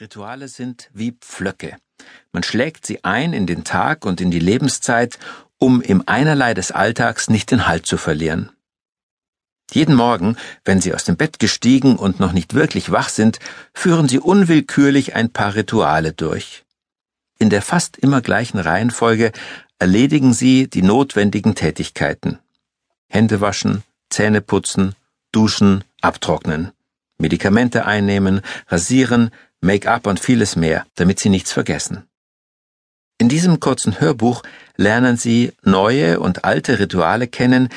Rituale sind wie Pflöcke. Man schlägt sie ein in den Tag und in die Lebenszeit, um im Einerlei des Alltags nicht den Halt zu verlieren. Jeden Morgen, wenn Sie aus dem Bett gestiegen und noch nicht wirklich wach sind, führen Sie unwillkürlich ein paar Rituale durch. In der fast immer gleichen Reihenfolge erledigen Sie die notwendigen Tätigkeiten. Hände waschen, Zähne putzen, duschen, abtrocknen. Medikamente einnehmen, rasieren, Make-up und vieles mehr, damit Sie nichts vergessen. In diesem kurzen Hörbuch lernen Sie neue und alte Rituale kennen,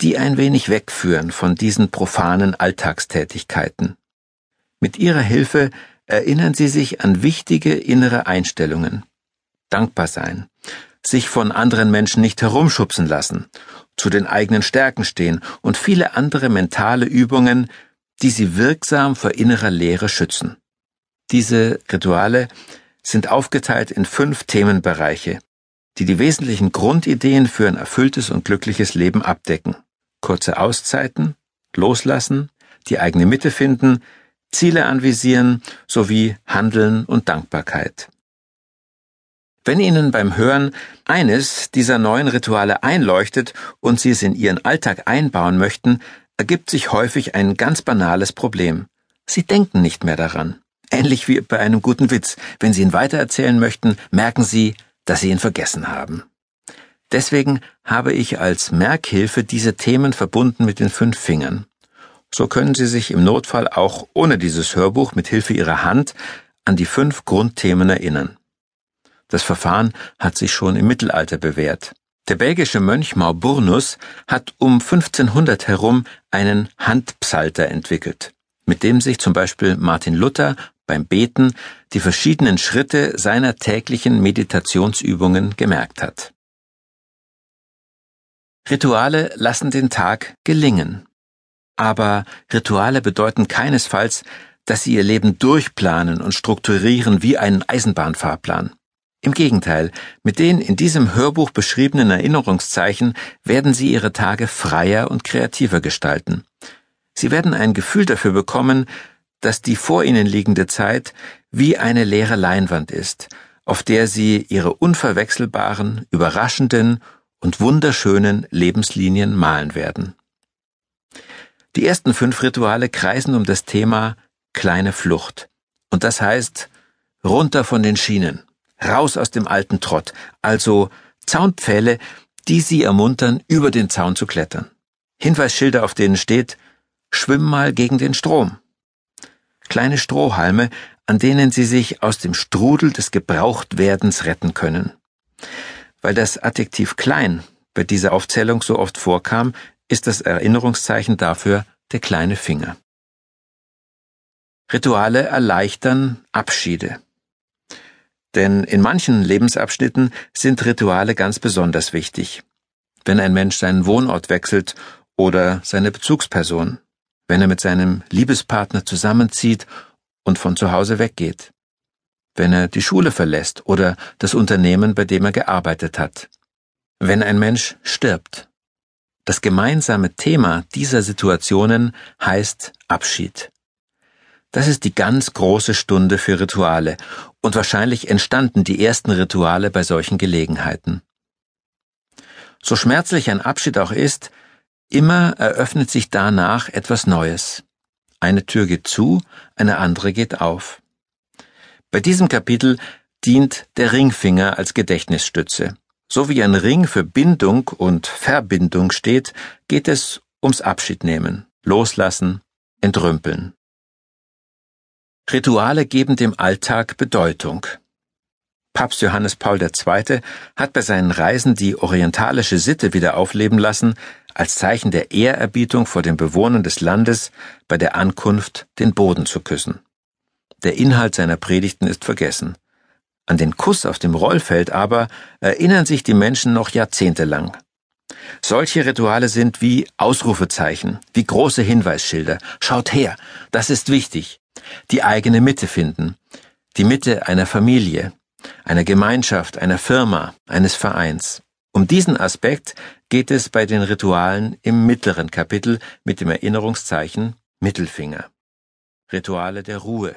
die ein wenig wegführen von diesen profanen Alltagstätigkeiten. Mit ihrer Hilfe erinnern Sie sich an wichtige innere Einstellungen. Dankbar sein, sich von anderen Menschen nicht herumschubsen lassen, zu den eigenen Stärken stehen und viele andere mentale Übungen, die Sie wirksam vor innerer Leere schützen. Diese Rituale sind aufgeteilt in fünf Themenbereiche, die die wesentlichen Grundideen für ein erfülltes und glückliches Leben abdecken. Kurze Auszeiten, loslassen, die eigene Mitte finden, Ziele anvisieren sowie Handeln und Dankbarkeit. Wenn Ihnen beim Hören eines dieser neuen Rituale einleuchtet und Sie es in Ihren Alltag einbauen möchten, ergibt sich häufig ein ganz banales Problem. Sie denken nicht mehr daran. Ähnlich wie bei einem guten Witz. Wenn Sie ihn weitererzählen möchten, merken Sie, dass Sie ihn vergessen haben. Deswegen habe ich als Merkhilfe diese Themen verbunden mit den fünf Fingern. So können Sie sich im Notfall auch ohne dieses Hörbuch mit Hilfe Ihrer Hand an die fünf Grundthemen erinnern. Das Verfahren hat sich schon im Mittelalter bewährt. Der belgische Mönch Mauburnus hat um 1500 herum einen Handpsalter entwickelt, mit dem sich zum Beispiel Martin Luther beim Beten die verschiedenen Schritte seiner täglichen Meditationsübungen gemerkt hat. Rituale lassen den Tag gelingen. Aber Rituale bedeuten keinesfalls, dass sie ihr Leben durchplanen und strukturieren wie einen Eisenbahnfahrplan. Im Gegenteil, mit den in diesem Hörbuch beschriebenen Erinnerungszeichen werden Sie Ihre Tage freier und kreativer gestalten. Sie werden ein Gefühl dafür bekommen, dass die vor ihnen liegende Zeit wie eine leere Leinwand ist, auf der sie ihre unverwechselbaren, überraschenden und wunderschönen Lebenslinien malen werden. Die ersten fünf Rituale kreisen um das Thema kleine Flucht. Und das heißt, runter von den Schienen, raus aus dem alten Trott, also Zaunpfähle, die sie ermuntern, über den Zaun zu klettern. Hinweisschilder, auf denen steht, schwimm mal gegen den Strom kleine Strohhalme, an denen sie sich aus dem Strudel des Gebrauchtwerdens retten können. Weil das Adjektiv klein bei dieser Aufzählung so oft vorkam, ist das Erinnerungszeichen dafür der kleine Finger. Rituale erleichtern Abschiede. Denn in manchen Lebensabschnitten sind Rituale ganz besonders wichtig. Wenn ein Mensch seinen Wohnort wechselt oder seine Bezugsperson wenn er mit seinem Liebespartner zusammenzieht und von zu Hause weggeht, wenn er die Schule verlässt oder das Unternehmen, bei dem er gearbeitet hat, wenn ein Mensch stirbt. Das gemeinsame Thema dieser Situationen heißt Abschied. Das ist die ganz große Stunde für Rituale, und wahrscheinlich entstanden die ersten Rituale bei solchen Gelegenheiten. So schmerzlich ein Abschied auch ist, Immer eröffnet sich danach etwas Neues. Eine Tür geht zu, eine andere geht auf. Bei diesem Kapitel dient der Ringfinger als Gedächtnisstütze. So wie ein Ring für Bindung und Verbindung steht, geht es ums Abschiednehmen, Loslassen, Entrümpeln. Rituale geben dem Alltag Bedeutung. Papst Johannes Paul II. hat bei seinen Reisen die orientalische Sitte wieder aufleben lassen, als Zeichen der Ehrerbietung vor den Bewohnern des Landes bei der Ankunft den Boden zu küssen. Der Inhalt seiner Predigten ist vergessen. An den Kuss auf dem Rollfeld aber erinnern sich die Menschen noch jahrzehntelang. Solche Rituale sind wie Ausrufezeichen, wie große Hinweisschilder. Schaut her, das ist wichtig. Die eigene Mitte finden. Die Mitte einer Familie, einer Gemeinschaft, einer Firma, eines Vereins. Um diesen Aspekt geht es bei den Ritualen im mittleren Kapitel mit dem Erinnerungszeichen Mittelfinger. Rituale der Ruhe,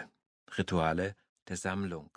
Rituale der Sammlung.